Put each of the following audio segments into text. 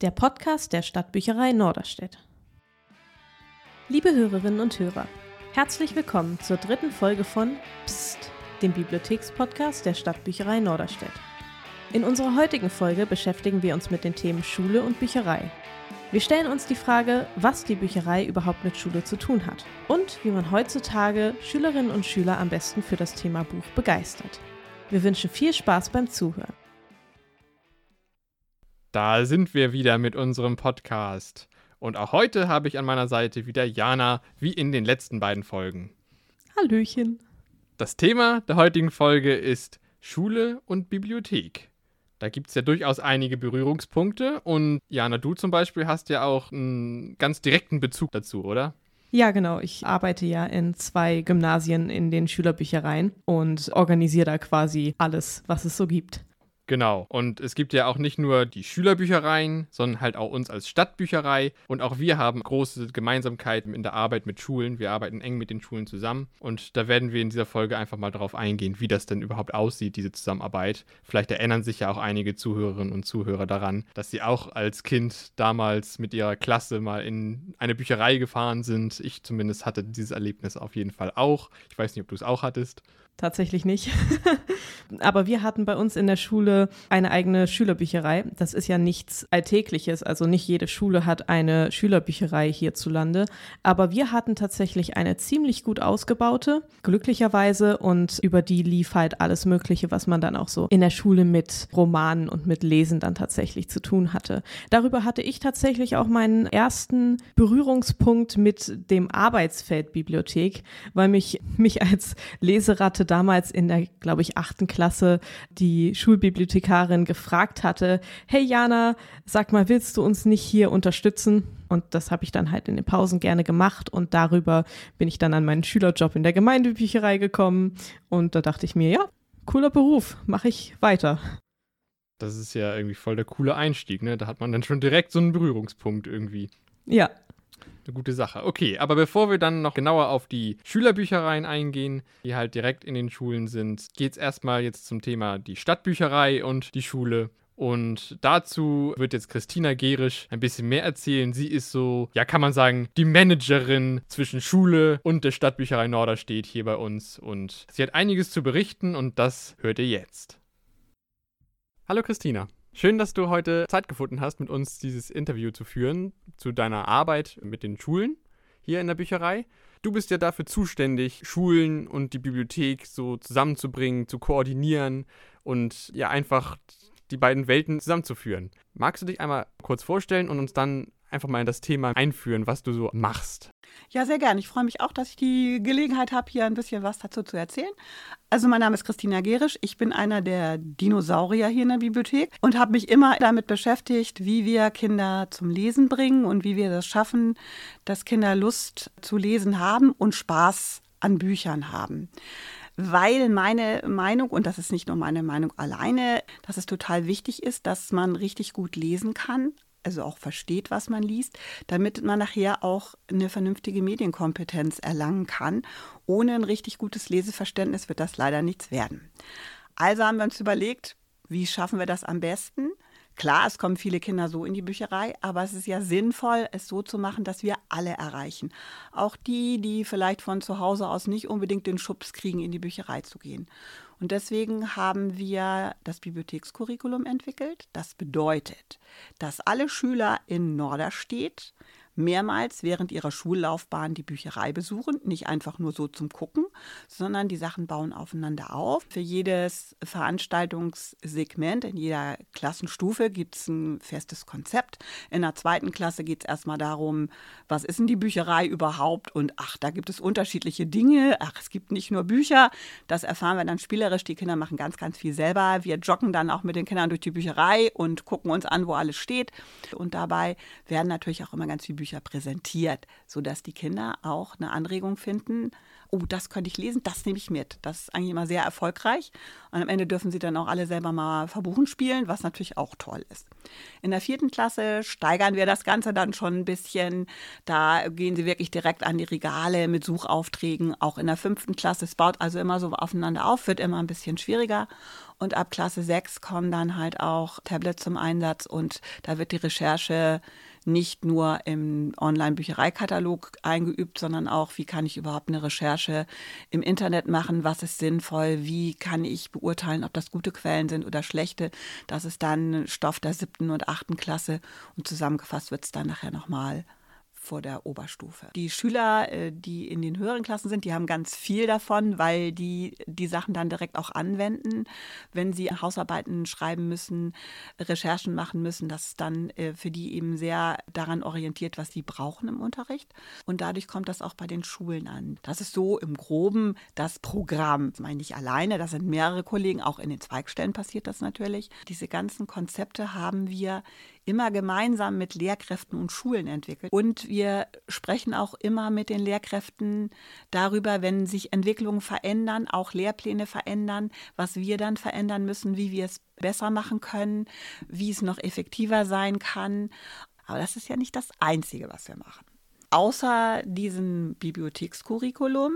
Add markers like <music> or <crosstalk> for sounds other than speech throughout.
der Podcast der Stadtbücherei Norderstedt. Liebe Hörerinnen und Hörer, herzlich willkommen zur dritten Folge von Psst, dem Bibliothekspodcast der Stadtbücherei Norderstedt. In unserer heutigen Folge beschäftigen wir uns mit den Themen Schule und Bücherei. Wir stellen uns die Frage, was die Bücherei überhaupt mit Schule zu tun hat und wie man heutzutage Schülerinnen und Schüler am besten für das Thema Buch begeistert. Wir wünschen viel Spaß beim Zuhören. Da sind wir wieder mit unserem Podcast. Und auch heute habe ich an meiner Seite wieder Jana, wie in den letzten beiden Folgen. Hallöchen. Das Thema der heutigen Folge ist Schule und Bibliothek. Da gibt es ja durchaus einige Berührungspunkte und Jana, du zum Beispiel hast ja auch einen ganz direkten Bezug dazu, oder? Ja, genau. Ich arbeite ja in zwei Gymnasien in den Schülerbüchereien und organisiere da quasi alles, was es so gibt. Genau. Und es gibt ja auch nicht nur die Schülerbüchereien, sondern halt auch uns als Stadtbücherei. Und auch wir haben große Gemeinsamkeiten in der Arbeit mit Schulen. Wir arbeiten eng mit den Schulen zusammen. Und da werden wir in dieser Folge einfach mal darauf eingehen, wie das denn überhaupt aussieht, diese Zusammenarbeit. Vielleicht erinnern sich ja auch einige Zuhörerinnen und Zuhörer daran, dass sie auch als Kind damals mit ihrer Klasse mal in eine Bücherei gefahren sind. Ich zumindest hatte dieses Erlebnis auf jeden Fall auch. Ich weiß nicht, ob du es auch hattest tatsächlich nicht. <laughs> Aber wir hatten bei uns in der Schule eine eigene Schülerbücherei. Das ist ja nichts Alltägliches. Also nicht jede Schule hat eine Schülerbücherei hierzulande. Aber wir hatten tatsächlich eine ziemlich gut ausgebaute, glücklicherweise. Und über die lief halt alles Mögliche, was man dann auch so in der Schule mit Romanen und mit Lesen dann tatsächlich zu tun hatte. Darüber hatte ich tatsächlich auch meinen ersten Berührungspunkt mit dem Arbeitsfeld Bibliothek, weil mich, mich als Leseratte hatte damals in der, glaube ich, achten Klasse die Schulbibliothekarin gefragt hatte, hey Jana, sag mal, willst du uns nicht hier unterstützen? Und das habe ich dann halt in den Pausen gerne gemacht und darüber bin ich dann an meinen Schülerjob in der Gemeindebücherei gekommen und da dachte ich mir, ja, cooler Beruf, mache ich weiter. Das ist ja irgendwie voll der coole Einstieg, ne? Da hat man dann schon direkt so einen Berührungspunkt irgendwie. Ja, eine gute Sache. Okay, aber bevor wir dann noch genauer auf die Schülerbüchereien eingehen, die halt direkt in den Schulen sind, geht es erstmal jetzt zum Thema die Stadtbücherei und die Schule. Und dazu wird jetzt Christina Gerisch ein bisschen mehr erzählen. Sie ist so, ja, kann man sagen, die Managerin zwischen Schule und der Stadtbücherei Norderstedt hier bei uns. Und sie hat einiges zu berichten und das hört ihr jetzt. Hallo Christina. Schön, dass du heute Zeit gefunden hast, mit uns dieses Interview zu führen zu deiner Arbeit mit den Schulen hier in der Bücherei. Du bist ja dafür zuständig, Schulen und die Bibliothek so zusammenzubringen, zu koordinieren und ja einfach die beiden Welten zusammenzuführen. Magst du dich einmal kurz vorstellen und uns dann einfach mal in das Thema einführen, was du so machst? Ja, sehr gerne. Ich freue mich auch, dass ich die Gelegenheit habe, hier ein bisschen was dazu zu erzählen. Also mein Name ist Christina Gerisch. Ich bin einer der Dinosaurier hier in der Bibliothek und habe mich immer damit beschäftigt, wie wir Kinder zum Lesen bringen und wie wir das schaffen, dass Kinder Lust zu lesen haben und Spaß an Büchern haben weil meine Meinung, und das ist nicht nur meine Meinung alleine, dass es total wichtig ist, dass man richtig gut lesen kann, also auch versteht, was man liest, damit man nachher auch eine vernünftige Medienkompetenz erlangen kann. Ohne ein richtig gutes Leseverständnis wird das leider nichts werden. Also haben wir uns überlegt, wie schaffen wir das am besten? Klar, es kommen viele Kinder so in die Bücherei, aber es ist ja sinnvoll, es so zu machen, dass wir alle erreichen. Auch die, die vielleicht von zu Hause aus nicht unbedingt den Schubs kriegen, in die Bücherei zu gehen. Und deswegen haben wir das Bibliothekskurriculum entwickelt. Das bedeutet, dass alle Schüler in Norderstedt mehrmals während ihrer Schullaufbahn die Bücherei besuchen. Nicht einfach nur so zum Gucken, sondern die Sachen bauen aufeinander auf. Für jedes Veranstaltungssegment in jeder Klassenstufe gibt es ein festes Konzept. In der zweiten Klasse geht es erstmal darum, was ist denn die Bücherei überhaupt? Und ach, da gibt es unterschiedliche Dinge. Ach, es gibt nicht nur Bücher. Das erfahren wir dann spielerisch. Die Kinder machen ganz, ganz viel selber. Wir joggen dann auch mit den Kindern durch die Bücherei und gucken uns an, wo alles steht. Und dabei werden natürlich auch immer ganz viele Bücher Bücher präsentiert, sodass die Kinder auch eine Anregung finden, oh, das könnte ich lesen, das nehme ich mit. Das ist eigentlich immer sehr erfolgreich. Und am Ende dürfen sie dann auch alle selber mal verbuchen spielen, was natürlich auch toll ist. In der vierten Klasse steigern wir das Ganze dann schon ein bisschen. Da gehen sie wirklich direkt an die Regale mit Suchaufträgen. Auch in der fünften Klasse. Es baut also immer so aufeinander auf, wird immer ein bisschen schwieriger. Und ab Klasse 6 kommen dann halt auch Tablets zum Einsatz und da wird die Recherche nicht nur im Online-Büchereikatalog eingeübt, sondern auch, wie kann ich überhaupt eine Recherche im Internet machen, was ist sinnvoll, wie kann ich beurteilen, ob das gute Quellen sind oder schlechte. Das ist dann Stoff der siebten und achten Klasse und zusammengefasst wird es dann nachher nochmal vor der Oberstufe. Die Schüler, äh, die in den höheren Klassen sind, die haben ganz viel davon, weil die die Sachen dann direkt auch anwenden, wenn sie Hausarbeiten schreiben müssen, Recherchen machen müssen. Das ist dann äh, für die eben sehr daran orientiert, was sie brauchen im Unterricht. Und dadurch kommt das auch bei den Schulen an. Das ist so im Groben das Programm. Das meine ich alleine, das sind mehrere Kollegen, auch in den Zweigstellen passiert das natürlich. Diese ganzen Konzepte haben wir immer gemeinsam mit Lehrkräften und Schulen entwickelt. Und wir sprechen auch immer mit den Lehrkräften darüber, wenn sich Entwicklungen verändern, auch Lehrpläne verändern, was wir dann verändern müssen, wie wir es besser machen können, wie es noch effektiver sein kann. Aber das ist ja nicht das Einzige, was wir machen. Außer diesem Bibliothekscurriculum,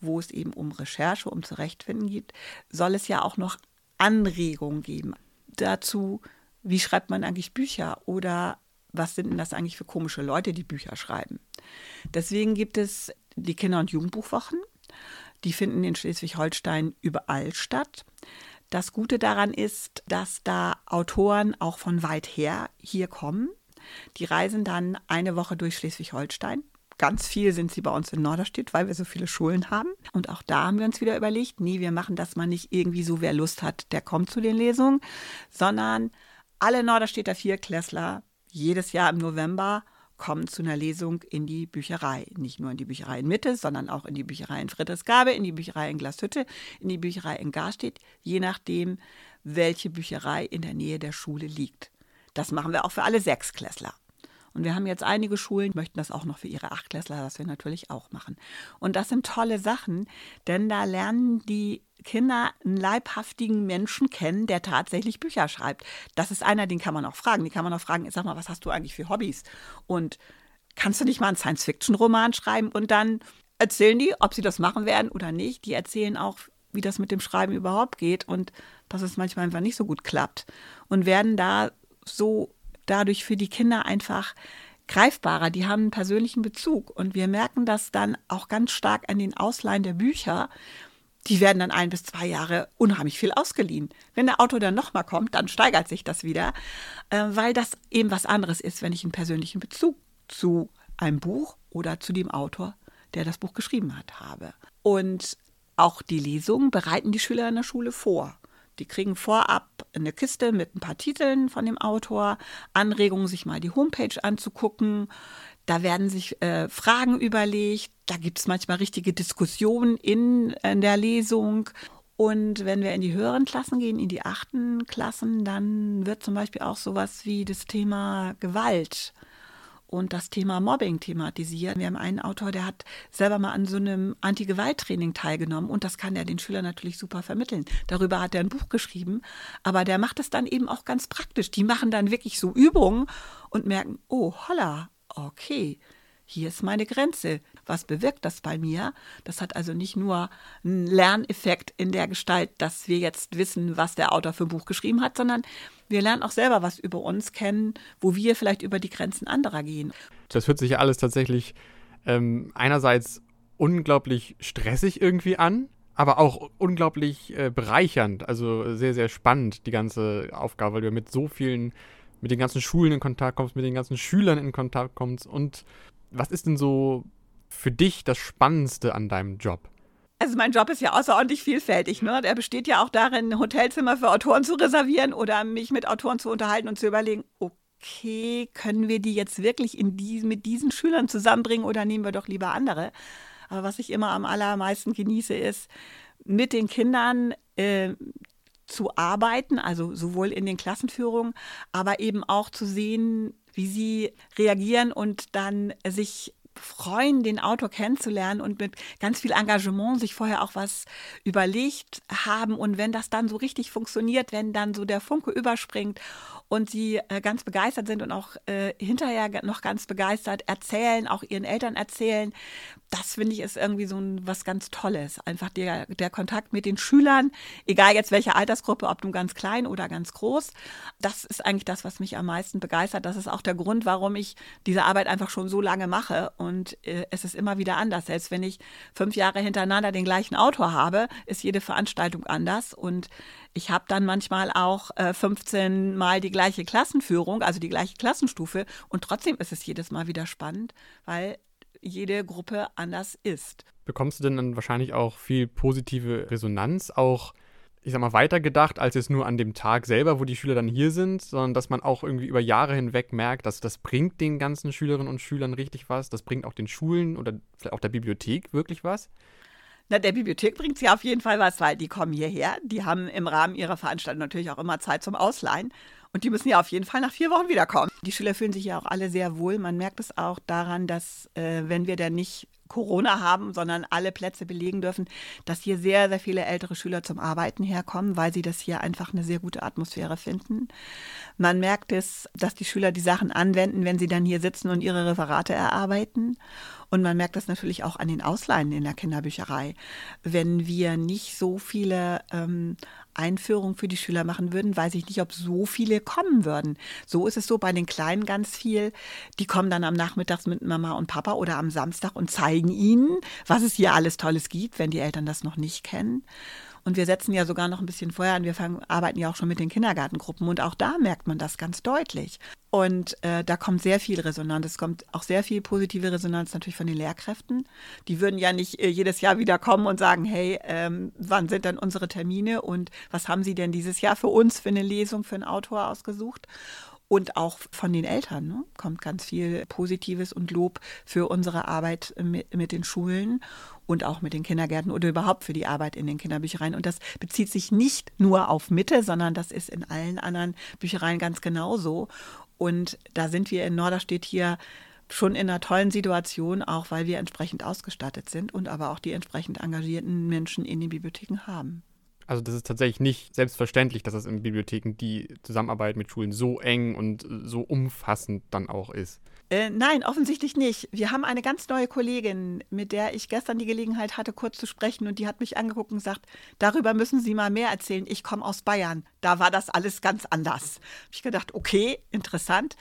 wo es eben um Recherche, um Zurechtfinden geht, soll es ja auch noch Anregungen geben dazu, wie schreibt man eigentlich Bücher oder was sind denn das eigentlich für komische Leute, die Bücher schreiben. Deswegen gibt es die Kinder- und Jugendbuchwochen. Die finden in Schleswig-Holstein überall statt. Das Gute daran ist, dass da Autoren auch von weit her hier kommen. Die reisen dann eine Woche durch Schleswig-Holstein. Ganz viel sind sie bei uns in Norderstedt, weil wir so viele Schulen haben. Und auch da haben wir uns wieder überlegt, nee, wir machen das mal nicht irgendwie so, wer Lust hat, der kommt zu den Lesungen, sondern alle Norderstädter Vierklässler jedes Jahr im November kommen zu einer Lesung in die Bücherei. Nicht nur in die Bücherei in Mitte, sondern auch in die Bücherei in Friedrichsgabe, in die Bücherei in Glashütte, in die Bücherei in Garstedt, je nachdem, welche Bücherei in der Nähe der Schule liegt. Das machen wir auch für alle Sechsklässler. Und wir haben jetzt einige Schulen, möchten das auch noch für ihre Achtklässler, das wir natürlich auch machen. Und das sind tolle Sachen, denn da lernen die Kinder einen leibhaftigen Menschen kennen, der tatsächlich Bücher schreibt. Das ist einer, den kann man auch fragen. Den kann man auch fragen, sag mal, was hast du eigentlich für Hobbys? Und kannst du nicht mal einen Science-Fiction-Roman schreiben? Und dann erzählen die, ob sie das machen werden oder nicht. Die erzählen auch, wie das mit dem Schreiben überhaupt geht und dass es manchmal einfach nicht so gut klappt. Und werden da so dadurch für die Kinder einfach greifbarer, die haben einen persönlichen Bezug. Und wir merken das dann auch ganz stark an den Ausleihen der Bücher. Die werden dann ein bis zwei Jahre unheimlich viel ausgeliehen. Wenn der Autor dann nochmal kommt, dann steigert sich das wieder, äh, weil das eben was anderes ist, wenn ich einen persönlichen Bezug zu einem Buch oder zu dem Autor, der das Buch geschrieben hat, habe. Und auch die Lesungen bereiten die Schüler in der Schule vor. Die kriegen vorab eine Kiste mit ein paar Titeln von dem Autor, Anregungen, sich mal die Homepage anzugucken. Da werden sich äh, Fragen überlegt. Da gibt es manchmal richtige Diskussionen in, in der Lesung. Und wenn wir in die höheren Klassen gehen, in die achten Klassen, dann wird zum Beispiel auch sowas wie das Thema Gewalt und das Thema Mobbing thematisieren. Wir haben einen Autor, der hat selber mal an so einem Anti-Gewalt-Training teilgenommen und das kann er den Schülern natürlich super vermitteln. Darüber hat er ein Buch geschrieben, aber der macht das dann eben auch ganz praktisch. Die machen dann wirklich so Übungen und merken, oh, holla, okay, hier ist meine Grenze. Was bewirkt das bei mir? Das hat also nicht nur einen Lerneffekt in der Gestalt, dass wir jetzt wissen, was der Autor für ein Buch geschrieben hat, sondern wir lernen auch selber was über uns kennen, wo wir vielleicht über die Grenzen anderer gehen. Das hört sich ja alles tatsächlich ähm, einerseits unglaublich stressig irgendwie an, aber auch unglaublich äh, bereichernd, also sehr, sehr spannend, die ganze Aufgabe, weil du mit so vielen, mit den ganzen Schulen in Kontakt kommst, mit den ganzen Schülern in Kontakt kommst. Und was ist denn so für dich das Spannendste an deinem Job? Also mein Job ist ja außerordentlich vielfältig. Ne? Der besteht ja auch darin, Hotelzimmer für Autoren zu reservieren oder mich mit Autoren zu unterhalten und zu überlegen, okay, können wir die jetzt wirklich in die, mit diesen Schülern zusammenbringen oder nehmen wir doch lieber andere? Aber was ich immer am allermeisten genieße, ist, mit den Kindern äh, zu arbeiten, also sowohl in den Klassenführungen, aber eben auch zu sehen, wie sie reagieren und dann sich freuen, den Autor kennenzulernen und mit ganz viel Engagement sich vorher auch was überlegt haben. Und wenn das dann so richtig funktioniert, wenn dann so der Funke überspringt und sie äh, ganz begeistert sind und auch äh, hinterher noch ganz begeistert erzählen, auch ihren Eltern erzählen. Das finde ich ist irgendwie so ein, was ganz Tolles. Einfach der, der Kontakt mit den Schülern, egal jetzt welche Altersgruppe, ob du ganz klein oder ganz groß. Das ist eigentlich das, was mich am meisten begeistert. Das ist auch der Grund, warum ich diese Arbeit einfach schon so lange mache. Und äh, es ist immer wieder anders. Selbst wenn ich fünf Jahre hintereinander den gleichen Autor habe, ist jede Veranstaltung anders. Und ich habe dann manchmal auch äh, 15 Mal die gleiche Klassenführung, also die gleiche Klassenstufe. Und trotzdem ist es jedes Mal wieder spannend, weil jede Gruppe anders ist. Bekommst du denn dann wahrscheinlich auch viel positive Resonanz, auch ich sag mal, weitergedacht als jetzt nur an dem Tag selber, wo die Schüler dann hier sind, sondern dass man auch irgendwie über Jahre hinweg merkt, dass das bringt den ganzen Schülerinnen und Schülern richtig was, das bringt auch den Schulen oder vielleicht auch der Bibliothek wirklich was? Na, der Bibliothek bringt sie auf jeden Fall was, weil die kommen hierher. Die haben im Rahmen ihrer Veranstaltung natürlich auch immer Zeit zum Ausleihen. Und die müssen ja auf jeden Fall nach vier Wochen wiederkommen. Die Schüler fühlen sich ja auch alle sehr wohl. Man merkt es auch daran, dass äh, wenn wir dann nicht Corona haben, sondern alle Plätze belegen dürfen, dass hier sehr, sehr viele ältere Schüler zum Arbeiten herkommen, weil sie das hier einfach eine sehr gute Atmosphäre finden. Man merkt es, dass die Schüler die Sachen anwenden, wenn sie dann hier sitzen und ihre Referate erarbeiten. Und man merkt das natürlich auch an den Ausleihen in der Kinderbücherei. Wenn wir nicht so viele ähm, Einführungen für die Schüler machen würden, weiß ich nicht, ob so viele kommen würden. So ist es so bei den Kleinen ganz viel. Die kommen dann am Nachmittag mit Mama und Papa oder am Samstag und zeigen ihnen, was es hier alles Tolles gibt, wenn die Eltern das noch nicht kennen. Und wir setzen ja sogar noch ein bisschen vorher an. Wir fangen, arbeiten ja auch schon mit den Kindergartengruppen und auch da merkt man das ganz deutlich. Und äh, da kommt sehr viel Resonanz. Es kommt auch sehr viel positive Resonanz natürlich von den Lehrkräften. Die würden ja nicht äh, jedes Jahr wieder kommen und sagen, hey, ähm, wann sind denn unsere Termine und was haben Sie denn dieses Jahr für uns für eine Lesung für einen Autor ausgesucht? Und auch von den Eltern ne, kommt ganz viel Positives und Lob für unsere Arbeit mit, mit, den Schulen und auch mit den Kindergärten oder überhaupt für die Arbeit in den Kinderbüchereien. Und das bezieht sich nicht nur auf Mitte, sondern das ist in allen anderen Büchereien ganz genauso. Und da sind wir in Norderstedt hier schon in einer tollen Situation, auch weil wir entsprechend ausgestattet sind und aber auch die entsprechend engagierten Menschen in den Bibliotheken haben. Also das ist tatsächlich nicht selbstverständlich, dass es in Bibliotheken die Zusammenarbeit mit Schulen so eng und so umfassend dann auch ist. Äh, nein, offensichtlich nicht. Wir haben eine ganz neue Kollegin, mit der ich gestern die Gelegenheit hatte, kurz zu sprechen. Und die hat mich angeguckt und gesagt, darüber müssen Sie mal mehr erzählen. Ich komme aus Bayern. Da war das alles ganz anders. Hab ich gedacht, okay, interessant.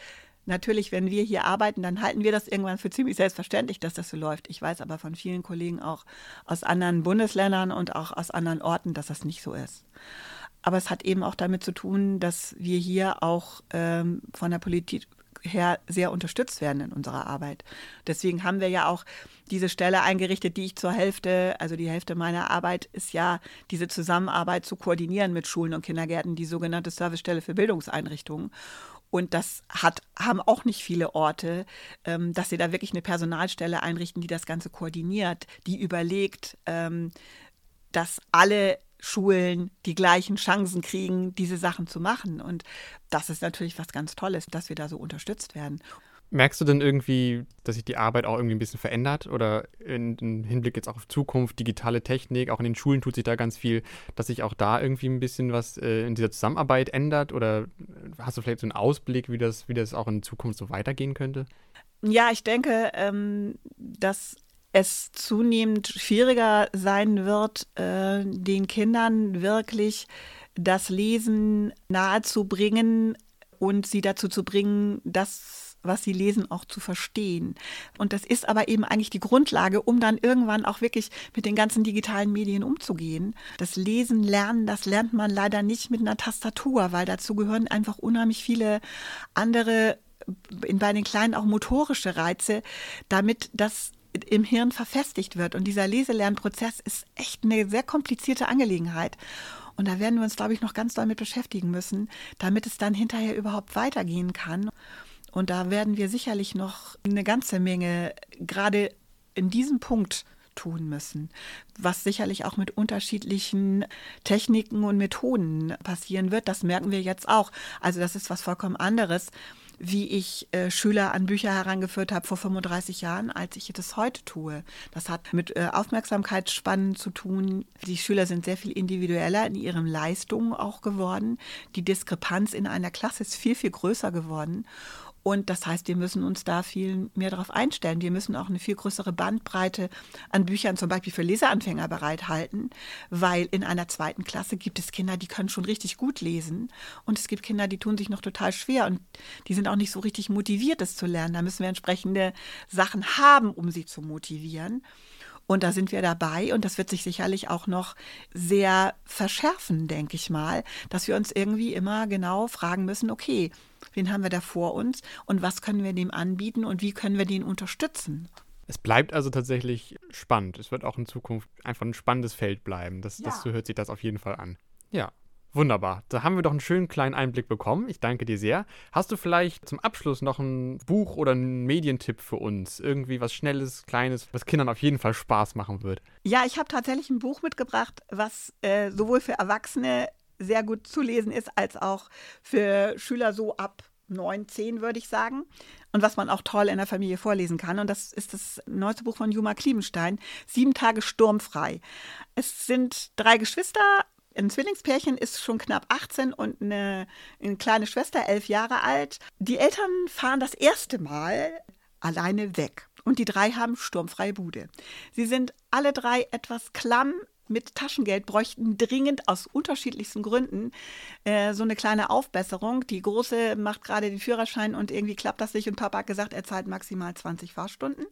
Natürlich, wenn wir hier arbeiten, dann halten wir das irgendwann für ziemlich selbstverständlich, dass das so läuft. Ich weiß aber von vielen Kollegen auch aus anderen Bundesländern und auch aus anderen Orten, dass das nicht so ist. Aber es hat eben auch damit zu tun, dass wir hier auch ähm, von der Politik her sehr unterstützt werden in unserer Arbeit. Deswegen haben wir ja auch diese Stelle eingerichtet, die ich zur Hälfte, also die Hälfte meiner Arbeit ist ja diese Zusammenarbeit zu koordinieren mit Schulen und Kindergärten, die sogenannte Servicestelle für Bildungseinrichtungen. Und das hat, haben auch nicht viele Orte, ähm, dass sie da wirklich eine Personalstelle einrichten, die das Ganze koordiniert, die überlegt, ähm, dass alle Schulen die gleichen Chancen kriegen, diese Sachen zu machen. Und das ist natürlich was ganz Tolles, dass wir da so unterstützt werden. Merkst du denn irgendwie, dass sich die Arbeit auch irgendwie ein bisschen verändert oder im Hinblick jetzt auch auf Zukunft, digitale Technik, auch in den Schulen tut sich da ganz viel, dass sich auch da irgendwie ein bisschen was äh, in dieser Zusammenarbeit ändert oder hast du vielleicht so einen Ausblick, wie das, wie das auch in Zukunft so weitergehen könnte? Ja, ich denke, ähm, dass es zunehmend schwieriger sein wird, äh, den Kindern wirklich das Lesen nahezubringen und sie dazu zu bringen, das was sie lesen, auch zu verstehen. Und das ist aber eben eigentlich die Grundlage, um dann irgendwann auch wirklich mit den ganzen digitalen Medien umzugehen. Das Lesen, Lernen, das lernt man leider nicht mit einer Tastatur, weil dazu gehören einfach unheimlich viele andere, bei den Kleinen auch motorische Reize, damit das im Hirn verfestigt wird. Und dieser Leselernprozess ist echt eine sehr komplizierte Angelegenheit. Und da werden wir uns, glaube ich, noch ganz doll mit beschäftigen müssen, damit es dann hinterher überhaupt weitergehen kann. Und da werden wir sicherlich noch eine ganze Menge gerade in diesem Punkt tun müssen, was sicherlich auch mit unterschiedlichen Techniken und Methoden passieren wird. Das merken wir jetzt auch. Also das ist was vollkommen anderes wie ich äh, Schüler an Bücher herangeführt habe vor 35 Jahren, als ich das heute tue. Das hat mit äh, Aufmerksamkeitsspannen zu tun. Die Schüler sind sehr viel individueller in ihren Leistungen auch geworden. Die Diskrepanz in einer Klasse ist viel, viel größer geworden. Und das heißt, wir müssen uns da viel mehr darauf einstellen. Wir müssen auch eine viel größere Bandbreite an Büchern zum Beispiel für Leseanfänger bereithalten, weil in einer zweiten Klasse gibt es Kinder, die können schon richtig gut lesen und es gibt Kinder, die tun sich noch total schwer und die sind auch nicht so richtig motiviert, das zu lernen. Da müssen wir entsprechende Sachen haben, um sie zu motivieren. Und da sind wir dabei und das wird sich sicherlich auch noch sehr verschärfen, denke ich mal, dass wir uns irgendwie immer genau fragen müssen, okay, wen haben wir da vor uns und was können wir dem anbieten und wie können wir den unterstützen. Es bleibt also tatsächlich spannend. Es wird auch in Zukunft einfach ein spannendes Feld bleiben. Das, Ja. das so hört sich das auf jeden Fall an. Ja, wunderbar. Da haben wir doch einen schönen kleinen Einblick bekommen. Ich danke dir sehr. Hast du vielleicht zum Abschluss noch ein Buch oder einen Medientipp für uns? Irgendwie was Schnelles, Kleines, was Kindern auf jeden Fall Spaß machen wird? Ja, ich habe tatsächlich ein Buch mitgebracht, was äh, sowohl für Erwachsene sehr gut zu lesen ist, als auch für Schüler so ab 9, 10, würde ich sagen. Und was man auch toll in der Familie vorlesen kann. Und das ist das neueste Buch von Juma Kliebenstein, Sieben Tage sturmfrei. Es sind drei Geschwister. Ein Zwillingspärchen ist schon knapp 18 und eine, eine kleine Schwester, elf Jahre alt. Die Eltern fahren das erste Mal alleine weg. Und die drei haben sturmfreie Bude. Sie sind alle drei etwas klamm mit Taschengeld, bräuchten dringend aus unterschiedlichsten Gründen äh, so eine kleine Aufbesserung. Die Große macht gerade den Führerschein und irgendwie klappt das nicht und Papa hat gesagt, er zahlt maximal 20 Fahrstunden.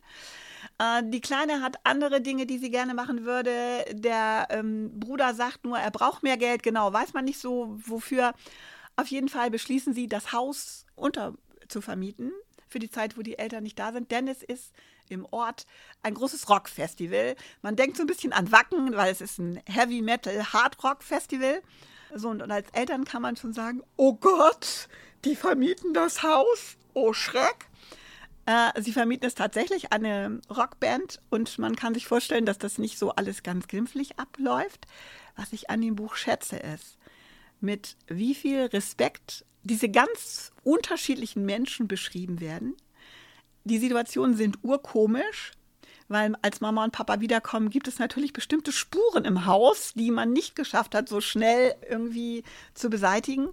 Äh, die Kleine hat andere Dinge, die sie gerne machen würde. Der ähm, Bruder sagt nur, er braucht mehr Geld. Genau, weiß man nicht so wofür. Auf jeden Fall beschließen sie, das Haus unter zu vermieten für die Zeit, wo die Eltern nicht da sind, denn es ist im Ort ein großes Rockfestival. Man denkt so ein bisschen an Wacken, weil es ist ein Heavy Metal Hard Rock Festival. So, und, und als Eltern kann man schon sagen, oh Gott, die vermieten das Haus. Oh Schreck. Äh, sie vermieten es tatsächlich an eine Rockband und man kann sich vorstellen, dass das nicht so alles ganz glimpflich abläuft. Was ich an dem Buch schätze, ist, mit wie viel Respekt diese ganz unterschiedlichen Menschen beschrieben werden. Die Situationen sind urkomisch, weil als Mama und Papa wiederkommen, gibt es natürlich bestimmte Spuren im Haus, die man nicht geschafft hat, so schnell irgendwie zu beseitigen.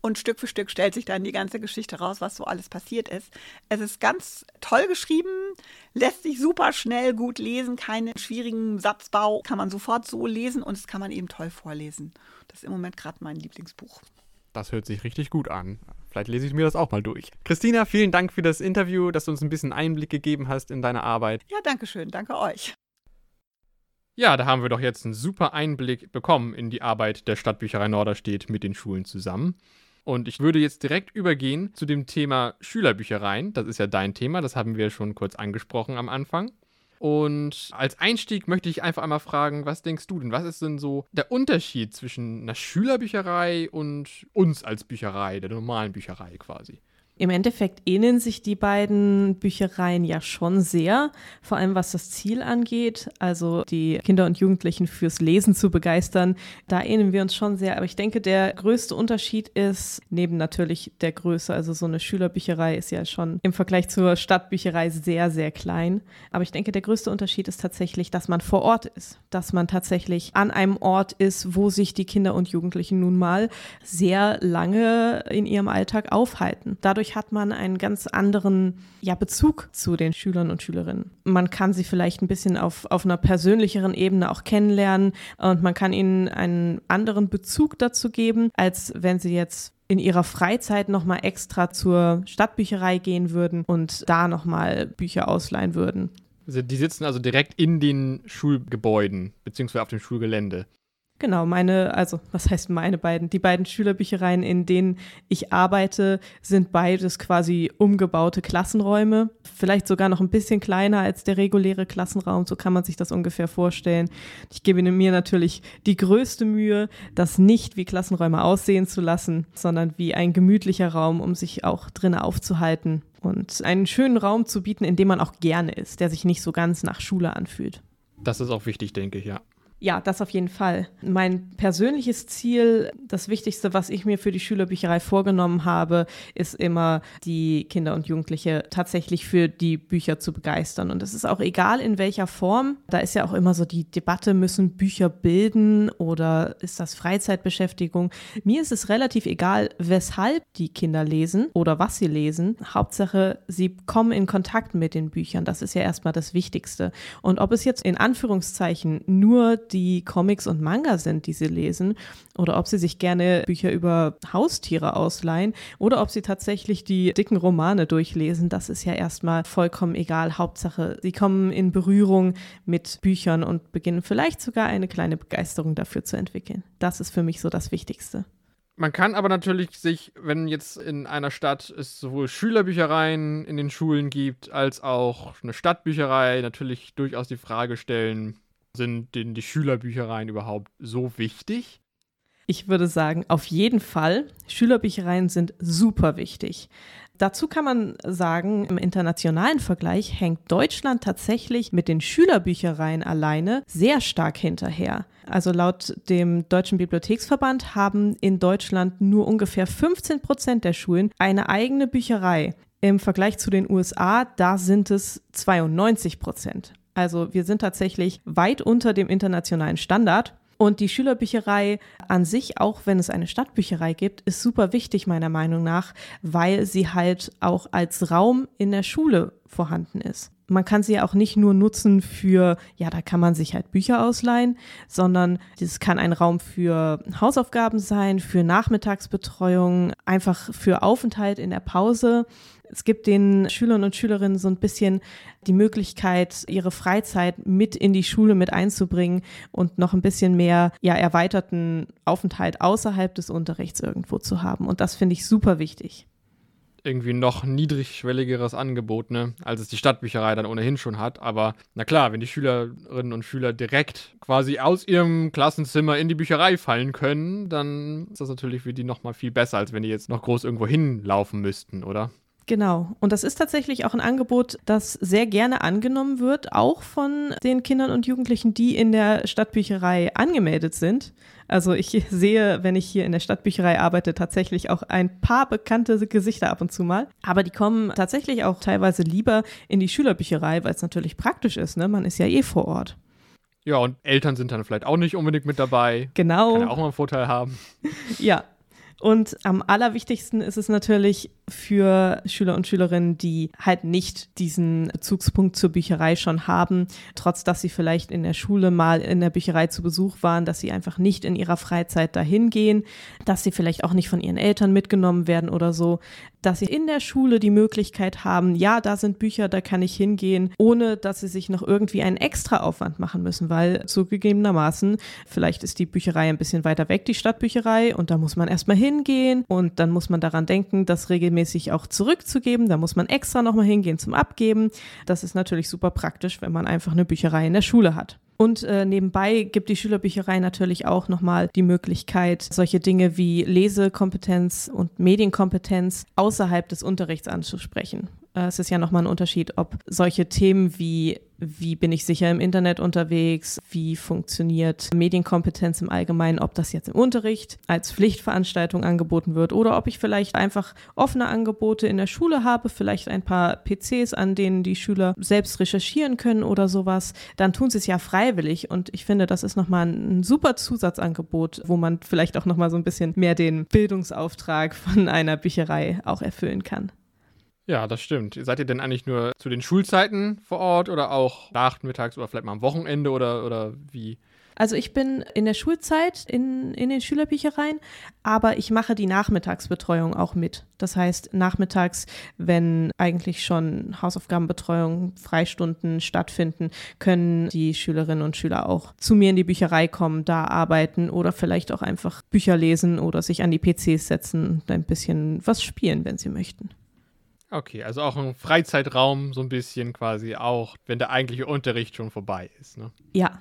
Und Stück für Stück stellt sich dann die ganze Geschichte raus, was so alles passiert ist. Es ist ganz toll geschrieben, lässt sich super schnell gut lesen, keinen schwierigen Satzbau, kann man sofort so lesen und es kann man eben toll vorlesen. Das ist im Moment gerade mein Lieblingsbuch. Das hört sich richtig gut an. Vielleicht lese ich mir das auch mal durch. Christina, vielen Dank für das Interview, dass du uns ein bisschen Einblick gegeben hast in deine Arbeit. Ja, danke schön, danke euch. Ja, da haben wir doch jetzt einen super Einblick bekommen in die Arbeit der Stadtbücherei Norderstedt mit den Schulen zusammen. Und ich würde jetzt direkt übergehen zu dem Thema Schülerbüchereien. Das ist ja dein Thema, das haben wir schon kurz angesprochen am Anfang. Und als Einstieg möchte ich einfach einmal fragen, was denkst du denn? Was ist denn so der Unterschied zwischen einer Schülerbücherei und uns als Bücherei, der normalen Bücherei quasi? Im Endeffekt ähneln sich die beiden Büchereien ja schon sehr, vor allem was das Ziel angeht, also die Kinder und Jugendlichen fürs Lesen zu begeistern. Da ähneln wir uns schon sehr. Aber ich denke, der größte Unterschied ist, neben natürlich der Größe, also so eine Schülerbücherei ist ja schon im Vergleich zur Stadtbücherei sehr, sehr klein. Aber ich denke, der größte Unterschied ist tatsächlich, dass man vor Ort ist, dass man tatsächlich an einem Ort ist, wo sich die Kinder und Jugendlichen nun mal sehr lange in ihrem Alltag aufhalten. Dadurch hat man einen ganz anderen ja, Bezug zu den Schülern und Schülerinnen. Man kann sie vielleicht ein bisschen auf, auf einer persönlicheren Ebene auch kennenlernen und man kann ihnen einen anderen Bezug dazu geben, als wenn sie jetzt in ihrer Freizeit nochmal extra zur Stadtbücherei gehen würden und da nochmal Bücher ausleihen würden. Die sitzen also direkt in den Schulgebäuden, beziehungsweise auf dem Schulgelände. Genau, meine, also was heißt meine beiden? Die beiden Schülerbüchereien, in denen ich arbeite, sind beides quasi umgebaute Klassenräume. Vielleicht sogar noch ein bisschen kleiner als der reguläre Klassenraum, so kann man sich das ungefähr vorstellen. Ich gebe mir natürlich die größte Mühe, das nicht wie Klassenräume aussehen zu lassen, sondern wie ein gemütlicher Raum, um sich auch drinnen aufzuhalten und einen schönen Raum zu bieten, in dem man auch gerne ist, der sich nicht so ganz nach Schule anfühlt. Das ist auch wichtig, denke ich, ja. Ja, das auf jeden Fall. Mein persönliches Ziel, das Wichtigste, was ich mir für die Schülerbücherei vorgenommen habe, ist immer, die Kinder und Jugendliche tatsächlich für die Bücher zu begeistern. Und es ist auch egal, in welcher Form. Da ist ja auch immer so die Debatte, müssen Bücher bilden oder ist das Freizeitbeschäftigung? Mir ist es relativ egal, weshalb die Kinder lesen oder was sie lesen. Hauptsache, sie kommen in Kontakt mit den Büchern. Das ist ja erstmal das Wichtigste. Und ob es jetzt in Anführungszeichen nur die Comics und Manga sind, die sie lesen, oder ob sie sich gerne Bücher über Haustiere ausleihen, oder ob sie tatsächlich die dicken Romane durchlesen, das ist ja erstmal vollkommen egal. Hauptsache, sie kommen in Berührung mit Büchern und beginnen vielleicht sogar eine kleine Begeisterung dafür zu entwickeln. Das ist für mich so das Wichtigste. Man kann aber natürlich sich, wenn jetzt in einer Stadt es sowohl Schülerbüchereien in den Schulen gibt, als auch eine Stadtbücherei, natürlich durchaus die Frage stellen, sind denn die Schülerbüchereien überhaupt so wichtig? Ich würde sagen, auf jeden Fall. Schülerbüchereien sind super wichtig. Dazu kann man sagen, im internationalen Vergleich hängt Deutschland tatsächlich mit den Schülerbüchereien alleine sehr stark hinterher. Also laut dem Deutschen Bibliotheksverband haben in Deutschland nur ungefähr 15 Prozent der Schulen eine eigene Bücherei. Im Vergleich zu den USA, da sind es 92 Prozent. Also wir sind tatsächlich weit unter dem internationalen Standard. Und die Schülerbücherei an sich, auch wenn es eine Stadtbücherei gibt, ist super wichtig meiner Meinung nach, weil sie halt auch als Raum in der Schule vorhanden ist. Man kann sie ja auch nicht nur nutzen für, ja, da kann man sich halt Bücher ausleihen, sondern das kann ein Raum für Hausaufgaben sein, für Nachmittagsbetreuung, einfach für Aufenthalt in der Pause. Es gibt den Schülern und Schülerinnen so ein bisschen die Möglichkeit, ihre Freizeit mit in die Schule mit einzubringen und noch ein bisschen mehr ja, erweiterten Aufenthalt außerhalb des Unterrichts irgendwo zu haben. Und das finde ich super wichtig. Irgendwie noch niedrigschwelligeres Angebot, ne, als es die Stadtbücherei dann ohnehin schon hat. Aber na klar, wenn die Schülerinnen und Schüler direkt quasi aus ihrem Klassenzimmer in die Bücherei fallen können, dann ist das natürlich für die nochmal viel besser, als wenn die jetzt noch groß irgendwo hinlaufen müssten, oder? Genau. Und das ist tatsächlich auch ein Angebot, das sehr gerne angenommen wird, auch von den Kindern und Jugendlichen, die in der Stadtbücherei angemeldet sind. Also ich <laughs> sehe, wenn ich hier in der Stadtbücherei arbeite, tatsächlich auch ein paar bekannte Gesichter ab und zu mal. Aber die kommen tatsächlich auch teilweise lieber in die Schülerbücherei, weil es natürlich praktisch ist. Ne? Man ist ja eh vor Ort. Ja, und Eltern sind dann vielleicht auch nicht unbedingt mit dabei. Genau. Kann ja auch mal einen Vorteil haben. <laughs> Ja, und am allerwichtigsten ist es natürlich für Schüler und Schülerinnen, die halt nicht diesen Bezugspunkt zur Bücherei schon haben, trotz dass sie vielleicht in der Schule mal in der Bücherei zu Besuch waren, dass sie einfach nicht in ihrer Freizeit dahin gehen, dass sie vielleicht auch nicht von ihren Eltern mitgenommen werden oder so, dass sie in der Schule die Möglichkeit haben, ja, da sind Bücher, da kann ich hingehen, ohne dass sie sich noch irgendwie einen Extraaufwand machen müssen, weil zugegebenermaßen, vielleicht ist die Bücherei ein bisschen weiter weg, die Stadtbücherei, und da muss man erstmal hingehen und dann muss man daran denken, das regelmäßig auch zurückzugeben, da muss man extra nochmal hingehen zum Abgeben. Das ist natürlich super praktisch, wenn man einfach eine Bücherei in der Schule hat. Und äh, nebenbei gibt die Schülerbücherei natürlich auch nochmal die Möglichkeit, solche Dinge wie Lesekompetenz und Medienkompetenz außerhalb des Unterrichts anzusprechen. Äh, es ist ja nochmal ein Unterschied, ob solche Themen wie wie bin ich sicher im Internet unterwegs, wie funktioniert Medienkompetenz im Allgemeinen, ob das jetzt im Unterricht als Pflichtveranstaltung angeboten wird oder ob ich vielleicht einfach offene Angebote in der Schule habe, vielleicht ein paar PCs, an denen die Schüler selbst recherchieren können oder sowas, dann tun sie es ja freiwillig und ich finde, das ist nochmal ein super Zusatzangebot, wo man vielleicht auch nochmal so ein bisschen mehr den Bildungsauftrag von einer Bücherei auch erfüllen kann. Ja, das stimmt. Seid ihr denn eigentlich nur zu den Schulzeiten vor Ort oder auch nachmittags oder vielleicht mal am Wochenende oder, oder wie? Also ich bin in der Schulzeit in, in den Schülerbüchereien, aber ich mache die Nachmittagsbetreuung auch mit. Das heißt, nachmittags, wenn eigentlich schon Hausaufgabenbetreuung, Freistunden stattfinden, können die Schülerinnen und Schüler auch zu mir in die Bücherei kommen, da arbeiten oder vielleicht auch einfach Bücher lesen oder sich an die PCs setzen und ein bisschen was spielen, wenn sie möchten. Okay, also auch ein Freizeitraum so ein bisschen quasi auch, wenn der eigentliche Unterricht schon vorbei ist. Ne? Ja.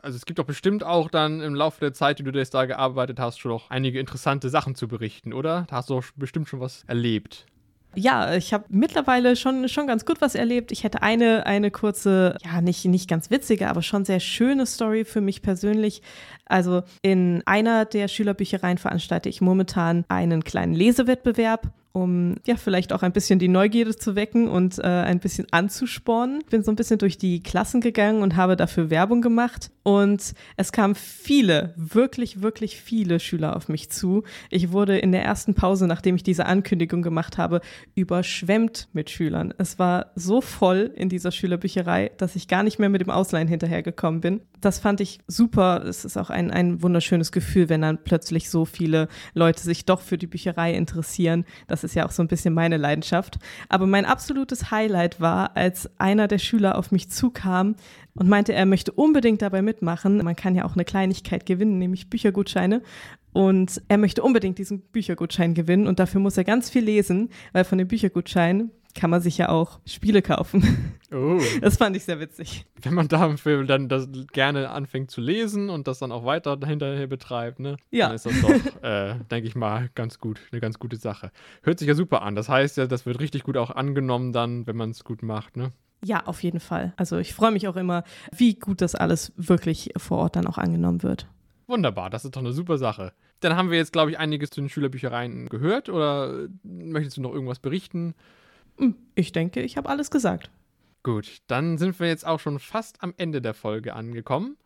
Also es gibt doch bestimmt auch dann im Laufe der Zeit, die du jetzt da gearbeitet hast, schon noch einige interessante Sachen zu berichten, oder? Da hast du doch bestimmt schon was erlebt. Ja, ich habe mittlerweile schon, schon ganz gut was erlebt. Ich hätte eine, eine kurze, ja, nicht, nicht ganz witzige, aber schon sehr schöne Story für mich persönlich. Also in einer der Schülerbüchereien veranstalte ich momentan einen kleinen Lesewettbewerb um ja vielleicht auch ein bisschen die Neugierde zu wecken und äh, ein bisschen anzuspornen. Bin so ein bisschen durch die Klassen gegangen und habe dafür Werbung gemacht. Und es kamen viele, wirklich, wirklich viele Schüler auf mich zu. Ich wurde in der ersten Pause, nachdem ich diese Ankündigung gemacht habe, überschwemmt mit Schülern. Es war so voll in dieser Schülerbücherei, dass ich gar nicht mehr mit dem Ausleihen hinterhergekommen bin. Das fand ich super. Es ist auch ein, ein wunderschönes Gefühl, wenn dann plötzlich so viele Leute sich doch für die Bücherei interessieren. Das das ist ja auch so ein bisschen meine Leidenschaft. Aber mein absolutes Highlight war, als einer der Schüler auf mich zukam und meinte, er möchte unbedingt dabei mitmachen. Man kann ja auch eine Kleinigkeit gewinnen, nämlich Büchergutscheine. Und er möchte unbedingt diesen Büchergutschein gewinnen und dafür muss er ganz viel lesen, weil von dem Büchergutschein kann man sich ja auch Spiele kaufen. Oh. Das fand ich sehr witzig. Wenn man dafür dann das gerne anfängt zu lesen und das dann auch weiter hinterher betreibt, ne? Ja. Dann ist das doch, <laughs> äh, denke ich mal, ganz gut, eine ganz gute Sache. Hört sich ja super an. Das heißt ja, das wird richtig gut auch angenommen dann, wenn man es gut macht, ne? Ja, auf jeden Fall. Also ich freue mich auch immer, wie gut das alles wirklich vor Ort dann auch angenommen wird. Wunderbar, das ist doch eine super Sache. Dann haben wir jetzt, glaube ich, einiges zu den Schülerbüchereien gehört oder möchtest du noch irgendwas berichten? Hm, ich denke, ich habe alles gesagt. Gut, dann sind wir jetzt auch schon fast am Ende der Folge angekommen.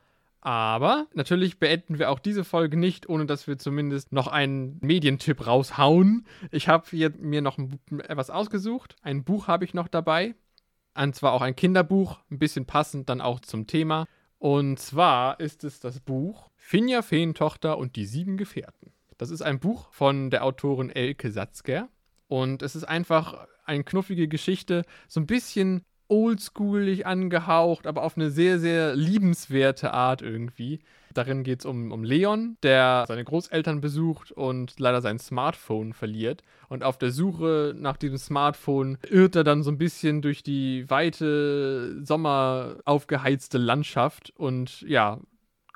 Aber natürlich beenden wir auch diese Folge nicht, ohne dass wir zumindest noch einen Medientipp raushauen. Ich habe mir noch etwas ausgesucht. Ein Buch habe ich noch dabei. Und zwar auch ein Kinderbuch, ein bisschen passend dann auch zum Thema. Und zwar ist es das Buch Finja Feentochter und die sieben Gefährten. Das ist ein Buch von der Autorin Elke Satzger. Und es ist einfach eine knuffige Geschichte, so ein bisschen oldschoolig angehaucht, aber auf eine sehr, sehr liebenswerte Art irgendwie. Darin geht es um, um Leon, der seine Großeltern besucht und leider sein Smartphone verliert. Und auf der Suche nach diesem Smartphone irrt er dann so ein bisschen durch die weite, sommeraufgeheizte Landschaft und ja,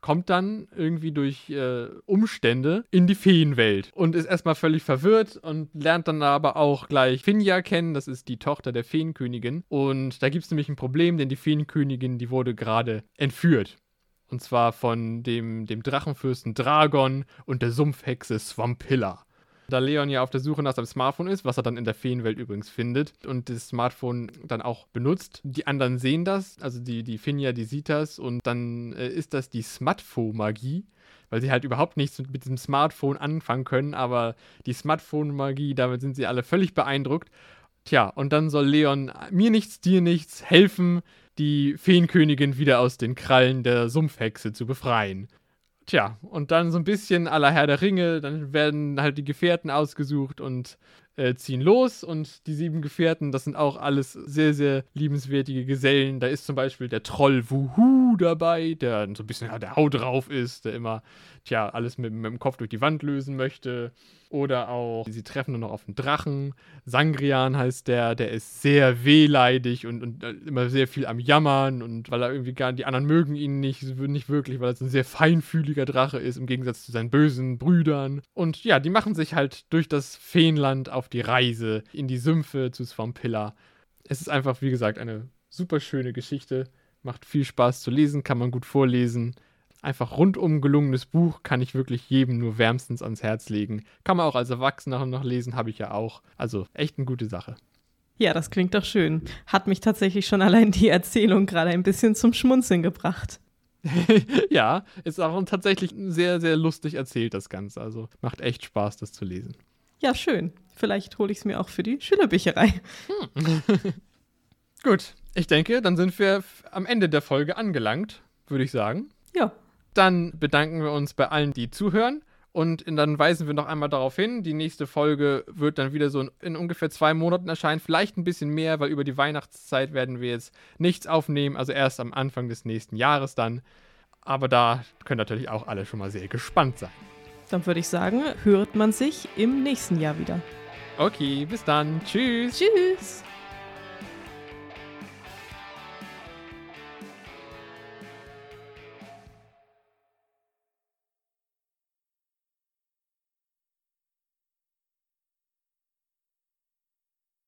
kommt dann irgendwie durch äh, Umstände in die Feenwelt und ist erstmal völlig verwirrt und lernt dann aber auch gleich Finja kennen, das ist die Tochter der Feenkönigin. Und da gibt es nämlich ein Problem, denn die Feenkönigin, die wurde gerade entführt. Und zwar von dem, dem Drachenfürsten Dragon und der Sumpfhexe Swampilla da Leon ja auf der Suche nach seinem Smartphone ist, was er dann in der Feenwelt übrigens findet und das Smartphone dann auch benutzt. Die anderen sehen das, also die, die Finja, die sieht das und dann äh, ist das die Smartphone-Magie weil sie halt überhaupt nichts mit, mit diesem Smartphone anfangen können, aber die Smartphone-Magie, damit sind sie alle völlig beeindruckt. Tja, und dann soll Leon mir nichts, dir nichts helfen, die Feenkönigin wieder aus den Krallen der Sumpfhexe zu befreien. Tja, und dann so ein bisschen aller Herr der Ringe, dann werden halt die Gefährten ausgesucht und äh, ziehen los. Und die sieben Gefährten, das sind auch alles sehr, sehr liebenswertige Gesellen. Da ist zum Beispiel der Troll Wuhu dabei, der so ein bisschen ja, der Hau drauf ist, der immer, tja, alles mit, mit dem Kopf durch die Wand lösen möchte. Oder auch, sie treffen nur noch auf einen Drachen. Sangrian heißt der, der ist sehr wehleidig und, und äh, immer sehr viel am Jammern und weil er irgendwie gar, die anderen mögen ihn nicht, nicht wirklich, weil er ein sehr feinfühliger Drache ist, im Gegensatz zu seinen bösen Brüdern. Und ja, die machen sich halt durch das Feenland auf die Reise in die Sümpfe zu Swampilla. Es ist einfach, wie gesagt, eine super schöne Geschichte. Macht viel Spaß zu lesen, kann man gut vorlesen einfach rundum gelungenes Buch, kann ich wirklich jedem nur wärmstens ans Herz legen. Kann man auch als Erwachsener noch lesen, habe ich ja auch. Also echt eine gute Sache. Ja, das klingt doch schön. Hat mich tatsächlich schon allein die Erzählung gerade ein bisschen zum Schmunzeln gebracht. <laughs> ja, ist auch tatsächlich sehr, sehr lustig erzählt, das Ganze. Also macht echt Spaß, das zu lesen. Ja, schön. Vielleicht hole ich es mir auch für die Schülerbücherei. Hm. <laughs> Gut, ich denke, dann sind wir am Ende der Folge angelangt, würde ich sagen. Ja. Dann bedanken wir uns bei allen, die zuhören. Und dann weisen wir noch einmal darauf hin, die nächste Folge wird dann wieder so in, in, ungefähr zwei Monaten erscheinen, vielleicht ein bisschen mehr, weil über die Weihnachtszeit werden wir jetzt nichts aufnehmen, also erst am Anfang des nächsten Jahres dann. Aber da können natürlich auch alle schon mal sehr gespannt sein. Dann würde ich sagen, hört man sich im nächsten Jahr wieder. Okay, bis dann. Tschüss. Tschüss.